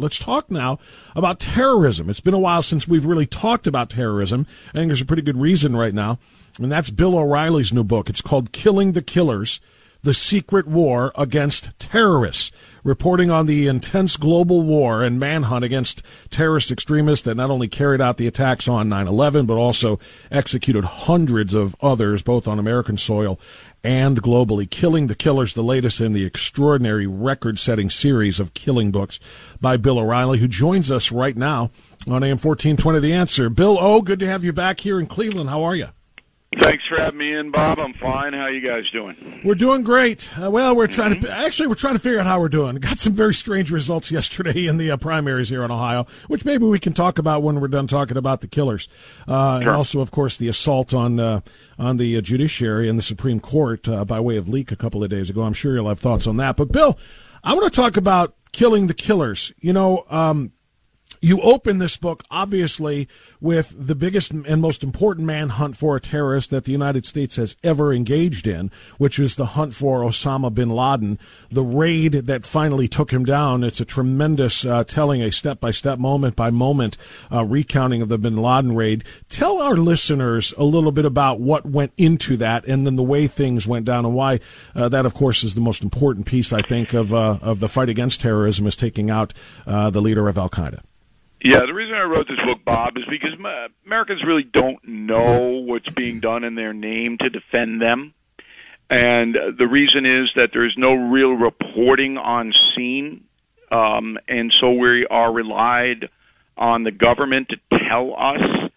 Let's talk now about terrorism. It's been a while since we've really talked about terrorism. I think there's a pretty good reason right now, and that's Bill O'Reilly's new book. It's called Killing the Killers The Secret War Against Terrorists, reporting on the intense global war and manhunt against terrorist extremists that not only carried out the attacks on 9 11, but also executed hundreds of others, both on American soil and globally. Killing the Killers, the latest in the extraordinary record setting series of killing books by Bill O'Reilly, who joins us right now on AM 1420 The Answer. Bill O, good to have you back here in Cleveland. How are you? Thanks for having me in, Bob. I'm fine. How you guys doing? We're doing great. Uh, well, we're trying mm-hmm. to actually we're trying to figure out how we're doing. Got some very strange results yesterday in the uh, primaries here in Ohio, which maybe we can talk about when we're done talking about the killers, uh, sure. and also, of course, the assault on uh, on the uh, judiciary and the Supreme Court uh, by way of leak a couple of days ago. I'm sure you'll have thoughts on that. But Bill, I want to talk about killing the killers. You know. Um, you open this book, obviously, with the biggest and most important manhunt for a terrorist that the United States has ever engaged in, which is the hunt for Osama bin Laden, the raid that finally took him down. It's a tremendous uh, telling, a step by step, moment by moment uh, recounting of the bin Laden raid. Tell our listeners a little bit about what went into that and then the way things went down and why uh, that, of course, is the most important piece, I think, of, uh, of the fight against terrorism is taking out uh, the leader of Al Qaeda. Yeah, the reason I wrote this book, Bob, is because Americans really don't know what's being done in their name to defend them. And the reason is that there's no real reporting on scene. Um, and so we are relied on the government to tell us.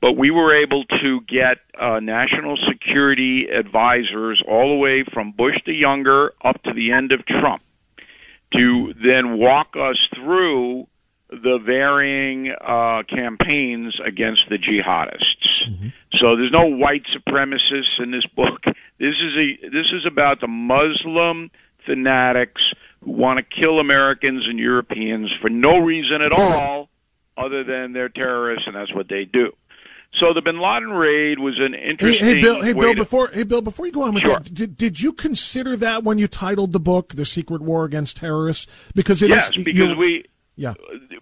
But we were able to get uh, national security advisors all the way from Bush the Younger up to the end of Trump to then walk us through the varying uh, campaigns against the jihadists. Mm-hmm. So there's no white supremacists in this book. This is a this is about the Muslim fanatics who want to kill Americans and Europeans for no reason at all other than they're terrorists and that's what they do. So the Bin Laden raid was an interesting. Hey, hey Bill. Hey Bill. To... Before hey Bill. Before you go on with sure. that, did did you consider that when you titled the book "The Secret War Against Terrorists"? Because it yes, is, because we yeah.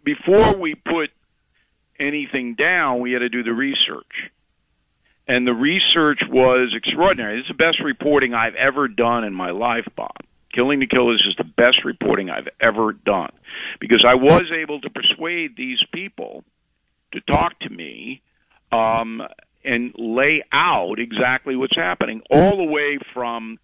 Before we put anything down, we had to do the research. And the research was extraordinary. It's the best reporting I've ever done in my life, Bob. Killing the Killers is the best reporting I've ever done because I was able to persuade these people to talk to me um, and lay out exactly what's happening, all the way from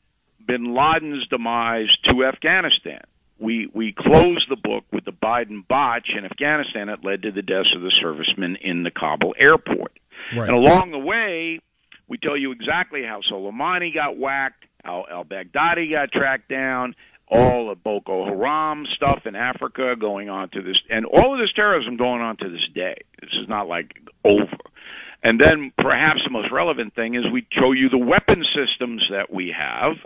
bin Laden's demise to Afghanistan we we closed the book with the Biden botch in Afghanistan that led to the deaths of the servicemen in the Kabul airport. Right. And along the way, we tell you exactly how Soleimani got whacked, how al Baghdadi got tracked down, all the Boko Haram stuff in Africa going on to this, and all of this terrorism going on to this day. This is not like over. And then perhaps the most relevant thing is we show you the weapon systems that we have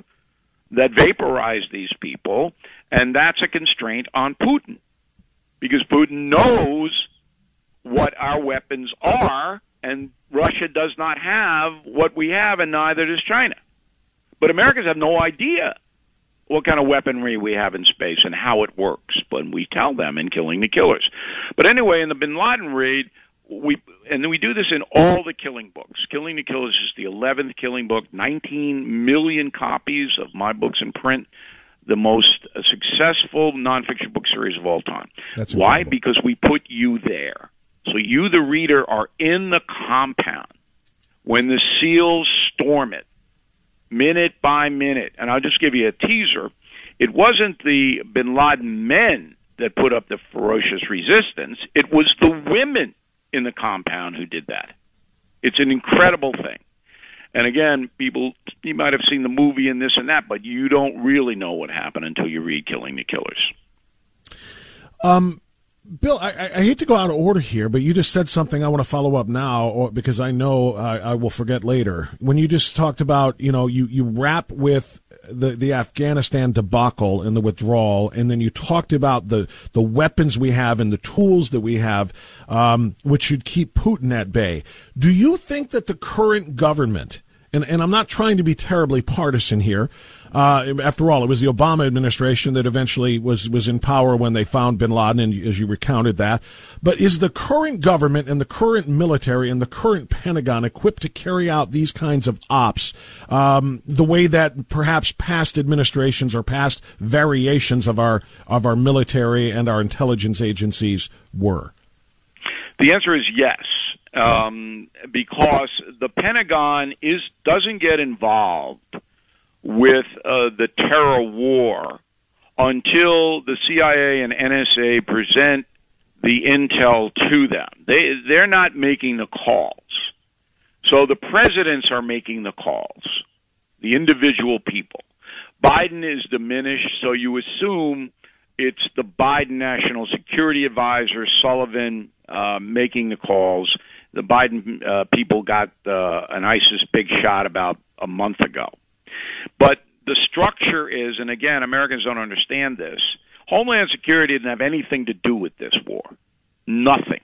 that vaporize these people, and that's a constraint on Putin because Putin knows what our weapons are, and Russia does not have what we have, and neither does China. But Americans have no idea what kind of weaponry we have in space and how it works, but we tell them in Killing the Killers. But anyway, in the Bin Laden raid, we and we do this in all the killing books. Killing the Killers is the eleventh killing book. Nineteen million copies of my books in print. The most successful nonfiction book series of all time. That's Why? Because we put you there. So you, the reader, are in the compound when the SEALs storm it, minute by minute. And I'll just give you a teaser. It wasn't the Bin Laden men that put up the ferocious resistance. It was the women in the compound who did that. It's an incredible thing. And again, people, you might have seen the movie and this and that, but you don't really know what happened until you read Killing the Killers. Um, Bill, I, I, hate to go out of order here, but you just said something I want to follow up now, or, because I know I, I will forget later. When you just talked about, you know, you, you wrap with the, the Afghanistan debacle and the withdrawal, and then you talked about the, the weapons we have and the tools that we have, um, which should keep Putin at bay. Do you think that the current government and, and I'm not trying to be terribly partisan here. Uh, after all, it was the Obama administration that eventually was, was in power when they found bin Laden, and as you recounted that. But is the current government and the current military and the current Pentagon equipped to carry out these kinds of ops um, the way that perhaps past administrations or past variations of our of our military and our intelligence agencies were? The answer is yes um, because the Pentagon is doesn't get involved with uh, the terror war until the CIA and NSA present the intel to them. They they're not making the calls. So the presidents are making the calls, the individual people. Biden is diminished, so you assume it's the Biden National Security Advisor Sullivan uh, making the calls. The Biden uh, people got uh, an ISIS big shot about a month ago. But the structure is, and again, Americans don't understand this. Homeland Security didn't have anything to do with this war. Nothing.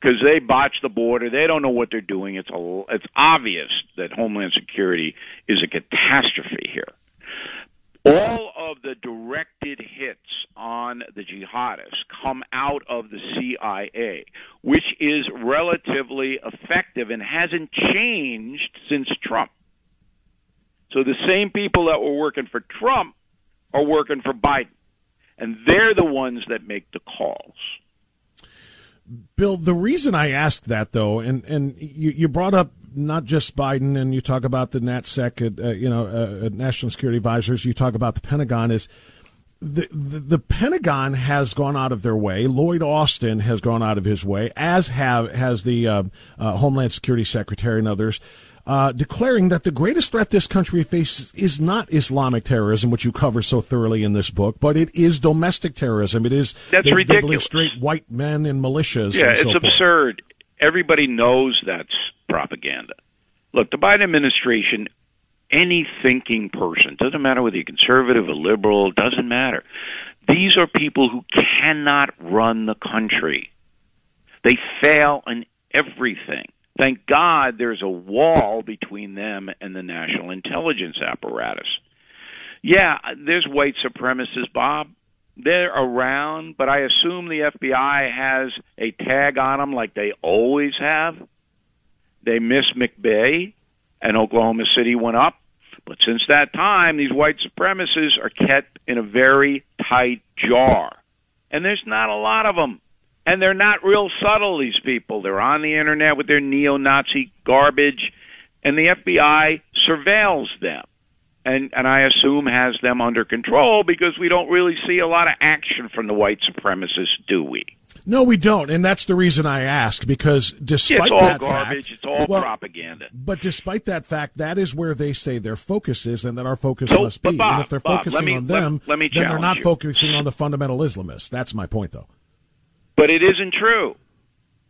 Because they botched the border. They don't know what they're doing. It's, a, it's obvious that Homeland Security is a catastrophe here. All of the directed hits on the jihadists come out of the CIA, which is relatively effective and hasn't changed since Trump. So the same people that were working for Trump are working for Biden. And they're the ones that make the calls. Bill, the reason I asked that, though, and, and you, you brought up not just Biden, and you talk about the NatSec, uh, you know, uh, National Security Advisors, you talk about the Pentagon, is the, the, the Pentagon has gone out of their way. Lloyd Austin has gone out of his way, as have has the uh, uh Homeland Security Secretary and others uh, declaring that the greatest threat this country faces is not Islamic terrorism, which you cover so thoroughly in this book, but it is domestic terrorism. It is that's they, ridiculous. Straight white men and militias. Yeah, and so it's absurd. Everybody knows that's propaganda. Look, the Biden administration, any thinking person, doesn't matter whether you're conservative or liberal, doesn't matter. These are people who cannot run the country. They fail in everything. Thank God there's a wall between them and the national intelligence apparatus. Yeah, there's white supremacists, Bob. They're around, but I assume the FBI has a tag on them like they always have. They miss McVeigh, and Oklahoma City went up. But since that time, these white supremacists are kept in a very tight jar. And there's not a lot of them. And they're not real subtle, these people. They're on the internet with their neo Nazi garbage, and the FBI surveils them. And, and I assume has them under control because we don't really see a lot of action from the white supremacists, do we? No, we don't, and that's the reason I asked. Because despite it's all that garbage, fact, it's all well, propaganda. But despite that fact, that is where they say their focus is, and that our focus so, must be. Bob, and if they're Bob, focusing me, on them, let, let then they're not you. focusing on the fundamental Islamists. That's my point, though. But it isn't true.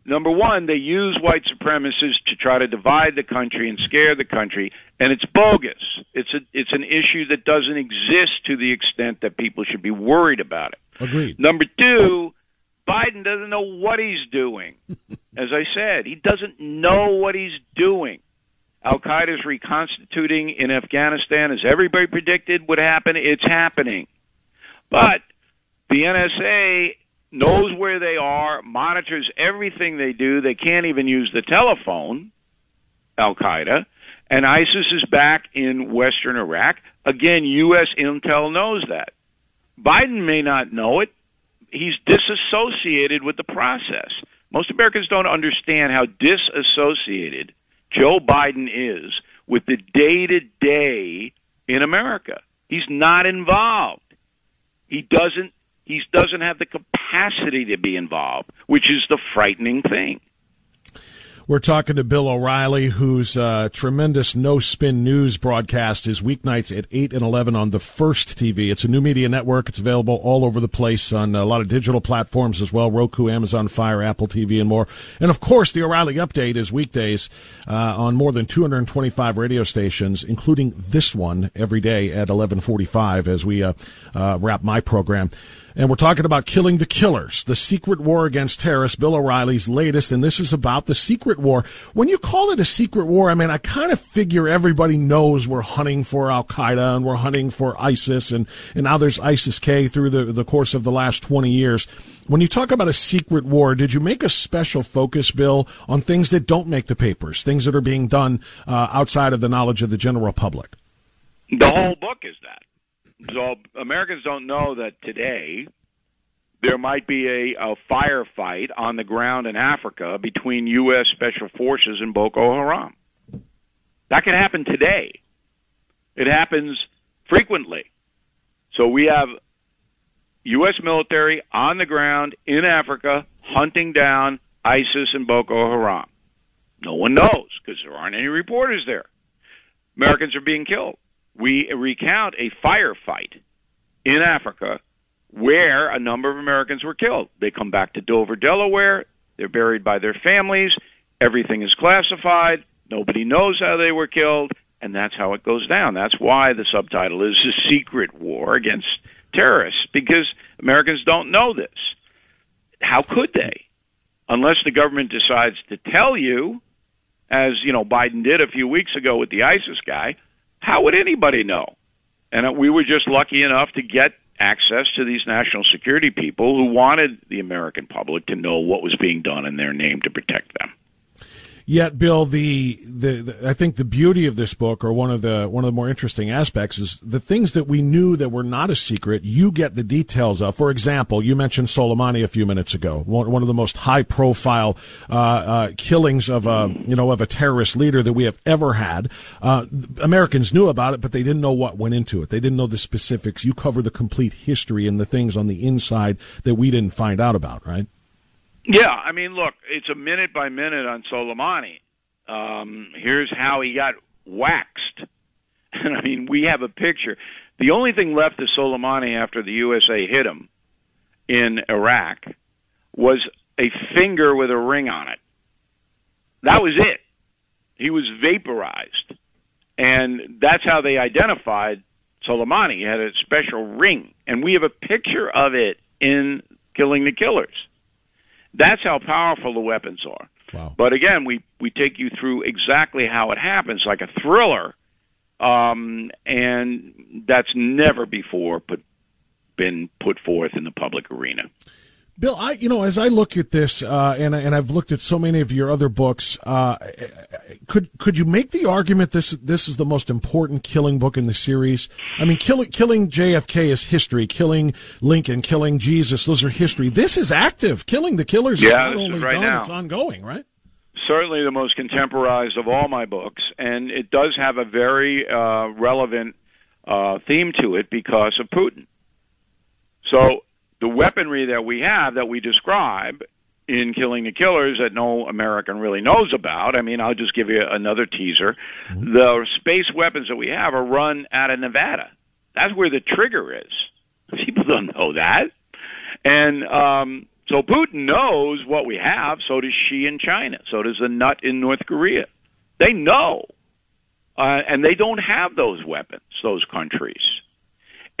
Number one, they use white supremacists to try to divide the country and scare the country, and it's bogus. It's a it's an issue that doesn't exist to the extent that people should be worried about it. Agreed. Number two, Biden doesn't know what he's doing. As I said, he doesn't know what he's doing. Al Qaeda is reconstituting in Afghanistan, as everybody predicted would happen. It's happening, but the NSA knows where they are, monitors everything they do. They can't even use the telephone, Al Qaeda. And ISIS is back in western Iraq. Again, U.S. intel knows that. Biden may not know it. He's disassociated with the process. Most Americans don't understand how disassociated Joe Biden is with the day to day in America. He's not involved. He doesn't he doesn't have the capacity to be involved, which is the frightening thing. We're talking to Bill O'Reilly, whose uh, tremendous No Spin News broadcast is weeknights at 8 and 11 on the First TV. It's a new media network. It's available all over the place on a lot of digital platforms as well Roku, Amazon Fire, Apple TV, and more. And of course, the O'Reilly Update is weekdays uh, on more than 225 radio stations, including this one every day at 1145 as we uh, uh, wrap my program. And we're talking about Killing the Killers, the secret war against terrorists, Bill O'Reilly's latest, and this is about the secret war. When you call it a secret war, I mean, I kind of figure everybody knows we're hunting for Al Qaeda and we're hunting for ISIS, and, and now there's ISIS K through the, the course of the last 20 years. When you talk about a secret war, did you make a special focus, Bill, on things that don't make the papers, things that are being done uh, outside of the knowledge of the general public? The whole book is that. So Americans don't know that today there might be a, a firefight on the ground in Africa between U.S. Special Forces and Boko Haram. That can happen today. It happens frequently. So we have U.S. military on the ground in Africa hunting down ISIS and Boko Haram. No one knows because there aren't any reporters there. Americans are being killed we recount a firefight in Africa where a number of Americans were killed. They come back to Dover, Delaware. They're buried by their families. Everything is classified. Nobody knows how they were killed. And that's how it goes down. That's why the subtitle is The Secret War Against Terrorists, because Americans don't know this. How could they? Unless the government decides to tell you, as you know Biden did a few weeks ago with the ISIS guy, how would anybody know? And we were just lucky enough to get access to these national security people who wanted the American public to know what was being done in their name to protect them. Yet, Bill, the, the, the, I think the beauty of this book, or one of the one of the more interesting aspects, is the things that we knew that were not a secret. You get the details of. For example, you mentioned Soleimani a few minutes ago, one, one of the most high profile uh, uh, killings of a you know of a terrorist leader that we have ever had. Uh, Americans knew about it, but they didn't know what went into it. They didn't know the specifics. You cover the complete history and the things on the inside that we didn't find out about, right? Yeah, I mean, look, it's a minute by minute on Soleimani. Um, here's how he got waxed. And I mean, we have a picture. The only thing left of Soleimani after the USA hit him in Iraq was a finger with a ring on it. That was it. He was vaporized. And that's how they identified Soleimani. He had a special ring. And we have a picture of it in Killing the Killers. That's how powerful the weapons are. Wow. But again, we we take you through exactly how it happens, like a thriller, um, and that's never before put been put forth in the public arena. Bill, I you know as I look at this, uh, and and I've looked at so many of your other books, uh, could could you make the argument this this is the most important killing book in the series? I mean, killing killing JFK is history. Killing Lincoln, killing Jesus, those are history. This is active. Killing the killers yeah, is not only right done; now. it's ongoing, right? Certainly, the most contemporized of all my books, and it does have a very uh, relevant uh, theme to it because of Putin. So the weaponry that we have that we describe in Killing the Killers that no American really knows about. I mean, I'll just give you another teaser. Mm-hmm. The space weapons that we have are run out of Nevada. That's where the trigger is. People don't know that. And um, so Putin knows what we have, so does Xi in China, so does the nut in North Korea. They know. Uh, and they don't have those weapons, those countries.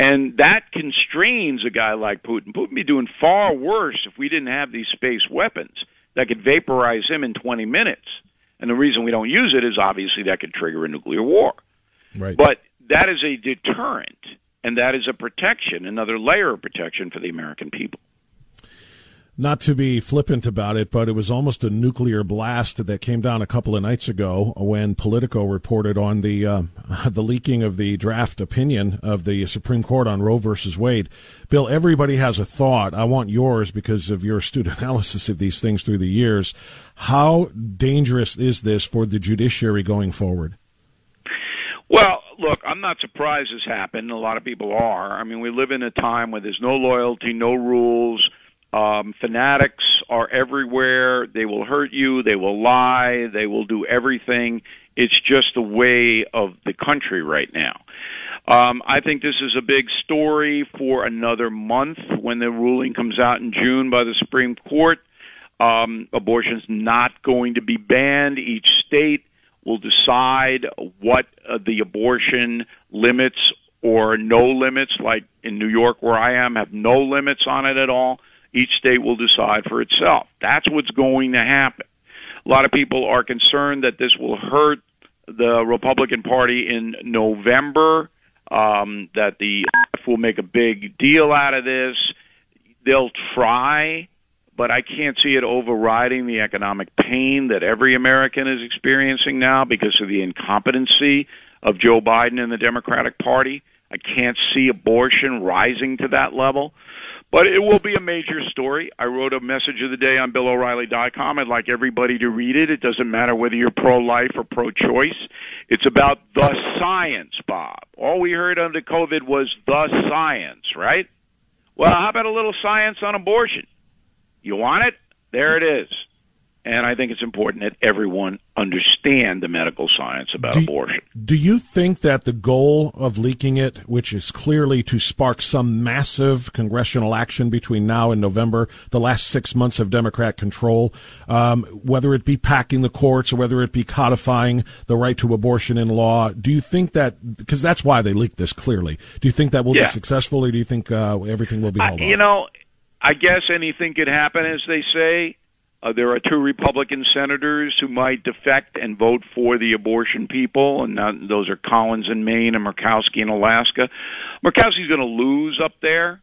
And that constrains a guy like Putin. Putin would be doing far worse if we didn't have these space weapons that could vaporize him in 20 minutes. And the reason we don't use it is obviously that could trigger a nuclear war. Right. But that is a deterrent, and that is a protection, another layer of protection for the American people not to be flippant about it, but it was almost a nuclear blast that came down a couple of nights ago when Politico reported on the uh, the leaking of the draft opinion of the Supreme Court on Roe versus Wade. Bill, everybody has a thought. I want yours because of your astute analysis of these things through the years. How dangerous is this for the judiciary going forward? Well, look, I'm not surprised this happened. A lot of people are. I mean, we live in a time where there's no loyalty, no rules um, fanatics are everywhere. They will hurt you. They will lie. They will do everything. It's just the way of the country right now. Um, I think this is a big story for another month when the ruling comes out in June by the Supreme Court. Um, abortion's not going to be banned. Each state will decide what uh, the abortion limits or no limits, like in New York where I am, have no limits on it at all. Each state will decide for itself. That's what's going to happen. A lot of people are concerned that this will hurt the Republican Party in November, um, that the will make a big deal out of this. They'll try, but I can't see it overriding the economic pain that every American is experiencing now because of the incompetency of Joe Biden and the Democratic Party. I can't see abortion rising to that level. But it will be a major story. I wrote a message of the day on BillO'Reilly.com. I'd like everybody to read it. It doesn't matter whether you're pro-life or pro-choice. It's about the science, Bob. All we heard under COVID was the science, right? Well, how about a little science on abortion? You want it? There it is. And I think it's important that everyone understand the medical science about do, abortion. Do you think that the goal of leaking it, which is clearly to spark some massive congressional action between now and November, the last six months of Democrat control, um, whether it be packing the courts or whether it be codifying the right to abortion in law, do you think that, because that's why they leaked this clearly, do you think that will yeah. be successful or do you think uh, everything will be held I, You know, I guess anything could happen, as they say. Uh, there are two Republican senators who might defect and vote for the abortion people, and uh, those are Collins in Maine and Murkowski in Alaska. Murkowski's going to lose up there,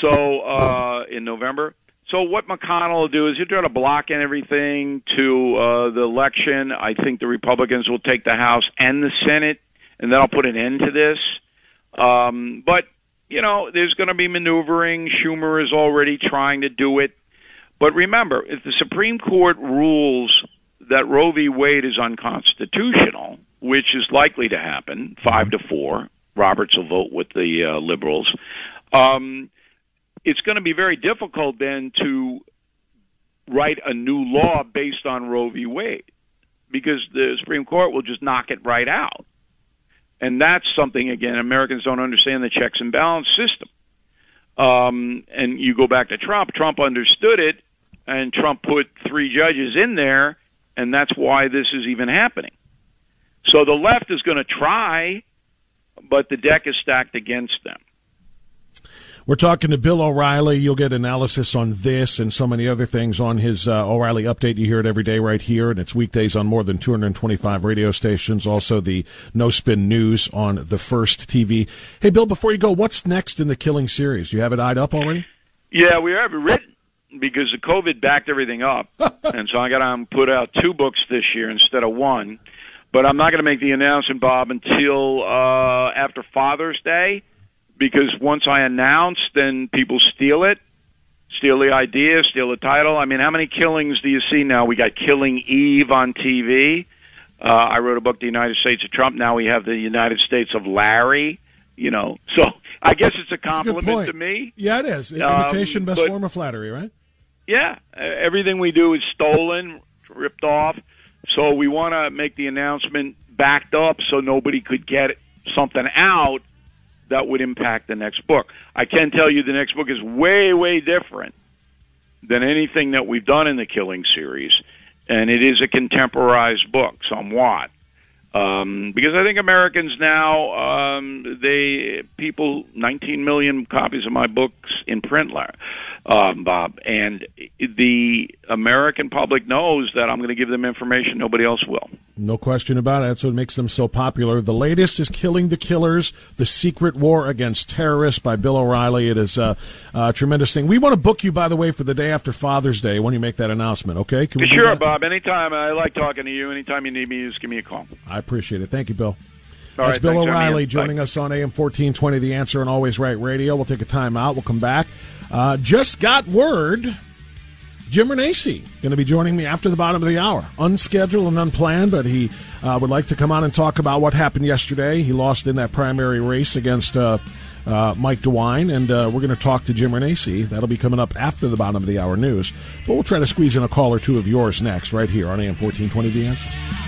so uh, in November. So what McConnell will do is he'll try to block and everything to uh, the election. I think the Republicans will take the House and the Senate, and that'll put an end to this. Um, but you know, there's going to be maneuvering. Schumer is already trying to do it. But remember, if the Supreme Court rules that Roe v. Wade is unconstitutional, which is likely to happen, five to four, Roberts will vote with the uh, liberals. Um, it's going to be very difficult then to write a new law based on Roe v. Wade because the Supreme Court will just knock it right out. And that's something, again, Americans don't understand the checks and balance system. Um, and you go back to Trump, Trump understood it and Trump put three judges in there, and that's why this is even happening. So the left is going to try, but the deck is stacked against them. We're talking to Bill O'Reilly. You'll get analysis on this and so many other things on his uh, O'Reilly update. You hear it every day right here, and it's weekdays on more than 225 radio stations. Also, the No Spin News on the First TV. Hey, Bill, before you go, what's next in the Killing series? Do you have it eyed up already? Yeah, we have it written because the COVID backed everything up, and so I got to put out two books this year instead of one. But I'm not going to make the announcement, Bob, until uh, after Father's Day, because once I announce, then people steal it, steal the idea, steal the title. I mean, how many killings do you see now? We got Killing Eve on TV. Uh, I wrote a book, The United States of Trump. Now we have the United States of Larry. You know, so I guess it's a compliment a to me. Yeah, it is. Imitation, um, best but, form of flattery, right? Yeah, everything we do is stolen, ripped off. So we want to make the announcement backed up so nobody could get something out that would impact the next book. I can tell you the next book is way, way different than anything that we've done in the Killing series, and it is a contemporized book somewhat. Um, because I think Americans now, um, they people, 19 million copies of my books in print um, Bob. And the American public knows that I'm going to give them information nobody else will. No question about it. That's what makes them so popular. The latest is Killing the Killers, The Secret War Against Terrorists by Bill O'Reilly. It is a, a tremendous thing. We want to book you, by the way, for the day after Father's Day when you make that announcement, okay? Can we sure, Bob. Anytime. I like talking to you. Anytime you need me, just give me a call. I appreciate it. Thank you, Bill. That's right, Bill thanks, O'Reilly joining us on AM 1420, The Answer, and Always Right Radio. We'll take a time out. We'll come back. Uh, just got word. Jim Renacci going to be joining me after the bottom of the hour. Unscheduled and unplanned, but he uh, would like to come on and talk about what happened yesterday. He lost in that primary race against uh, uh, Mike DeWine, and uh, we're going to talk to Jim Renacci. That'll be coming up after the bottom of the hour news. But we'll try to squeeze in a call or two of yours next, right here on AM 1420 The Answer.